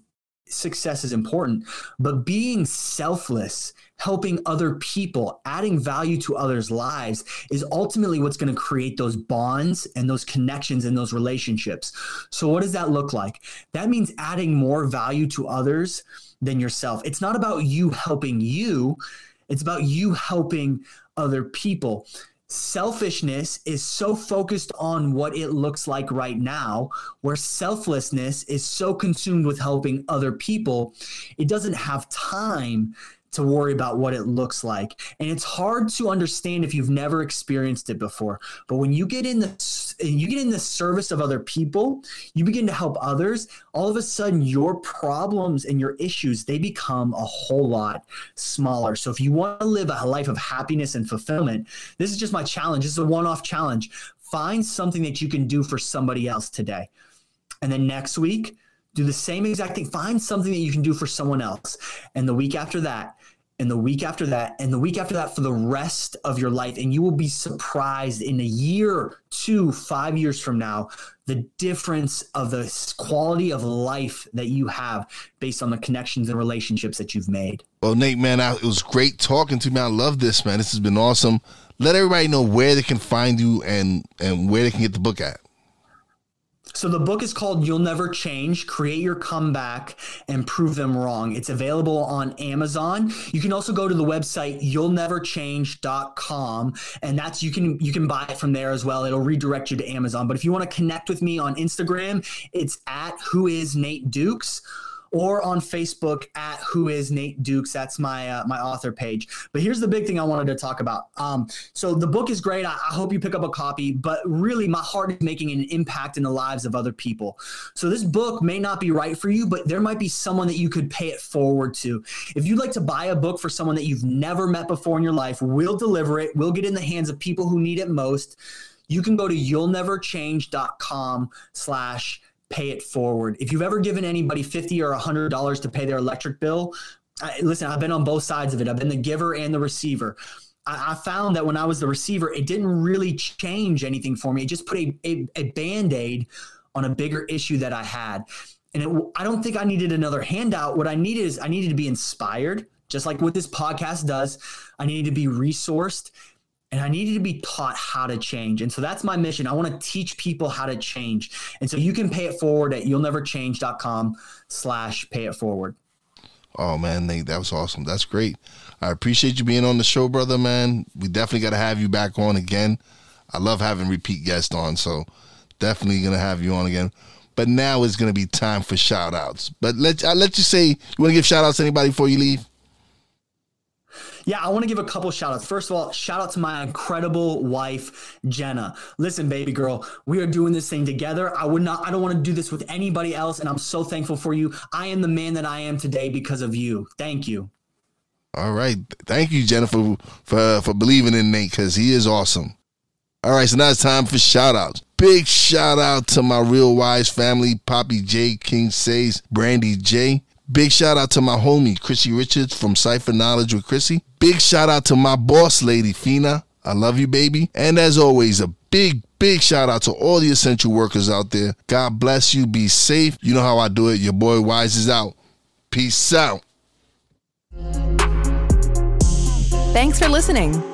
success is important, but being selfless, helping other people, adding value to others' lives is ultimately what's going to create those bonds and those connections and those relationships. So, what does that look like? That means adding more value to others than yourself. It's not about you helping you, it's about you helping other people selfishness is so focused on what it looks like right now, where selflessness is so consumed with helping other people, it doesn't have time to worry about what it looks like. And it's hard to understand if you've never experienced it before. But when you get in the you get in the service of other people, you begin to help others, all of a sudden your problems and your issues they become a whole lot smaller. So if you want to live a life of happiness and fulfillment, this is just my challenge. This is a one-off challenge. Find something that you can do for somebody else today. And then next week, do the same exact thing. Find something that you can do for someone else. And the week after that, and the week after that, and the week after that for the rest of your life. And you will be surprised in a year, two, five years from now, the difference of the quality of life that you have based on the connections and relationships that you've made. Well, Nate, man, I, it was great talking to me. I love this, man. This has been awesome. Let everybody know where they can find you and and where they can get the book at. So the book is called You'll Never Change Create Your Comeback and Prove Them Wrong. It's available on Amazon. You can also go to the website you'llneverchange.com and that's you can you can buy it from there as well. It'll redirect you to Amazon. But if you want to connect with me on Instagram, it's at who is Nate Dukes or on Facebook at Who Is Nate Dukes. That's my uh, my author page. But here's the big thing I wanted to talk about. Um, so the book is great. I, I hope you pick up a copy. But really, my heart is making an impact in the lives of other people. So this book may not be right for you, but there might be someone that you could pay it forward to. If you'd like to buy a book for someone that you've never met before in your life, we'll deliver it. We'll get in the hands of people who need it most. You can go to you'llneverchange.com slash pay it forward. If you've ever given anybody 50 or $100 to pay their electric bill, I, listen, I've been on both sides of it. I've been the giver and the receiver. I, I found that when I was the receiver, it didn't really change anything for me. It just put a, a, a band aid on a bigger issue that I had. And it, I don't think I needed another handout. What I needed is I needed to be inspired, just like what this podcast does. I needed to be resourced and I needed to be taught how to change. And so that's my mission. I want to teach people how to change. And so you can pay it forward at you'llneverchange.com slash pay it forward. Oh man, Nate, that was awesome. That's great. I appreciate you being on the show, brother, man. We definitely got to have you back on again. I love having repeat guests on, so definitely going to have you on again. but now it's gonna be time for shout outs. But let I let you say you want to give shout outs to anybody before you leave. Yeah, I want to give a couple shout outs. First of all, shout out to my incredible wife, Jenna. Listen, baby girl, we are doing this thing together. I would not, I don't want to do this with anybody else. And I'm so thankful for you. I am the man that I am today because of you. Thank you. All right. Thank you, Jennifer, for, for believing in Nate because he is awesome. All right, so now it's time for shout outs. Big shout out to my real wise family, Poppy J, King Says, Brandy J. Big shout out to my homie, Chrissy Richards from Cypher Knowledge with Chrissy. Big shout out to my boss lady, Fina. I love you, baby. And as always, a big, big shout out to all the essential workers out there. God bless you. Be safe. You know how I do it. Your boy Wise is out. Peace out. Thanks for listening.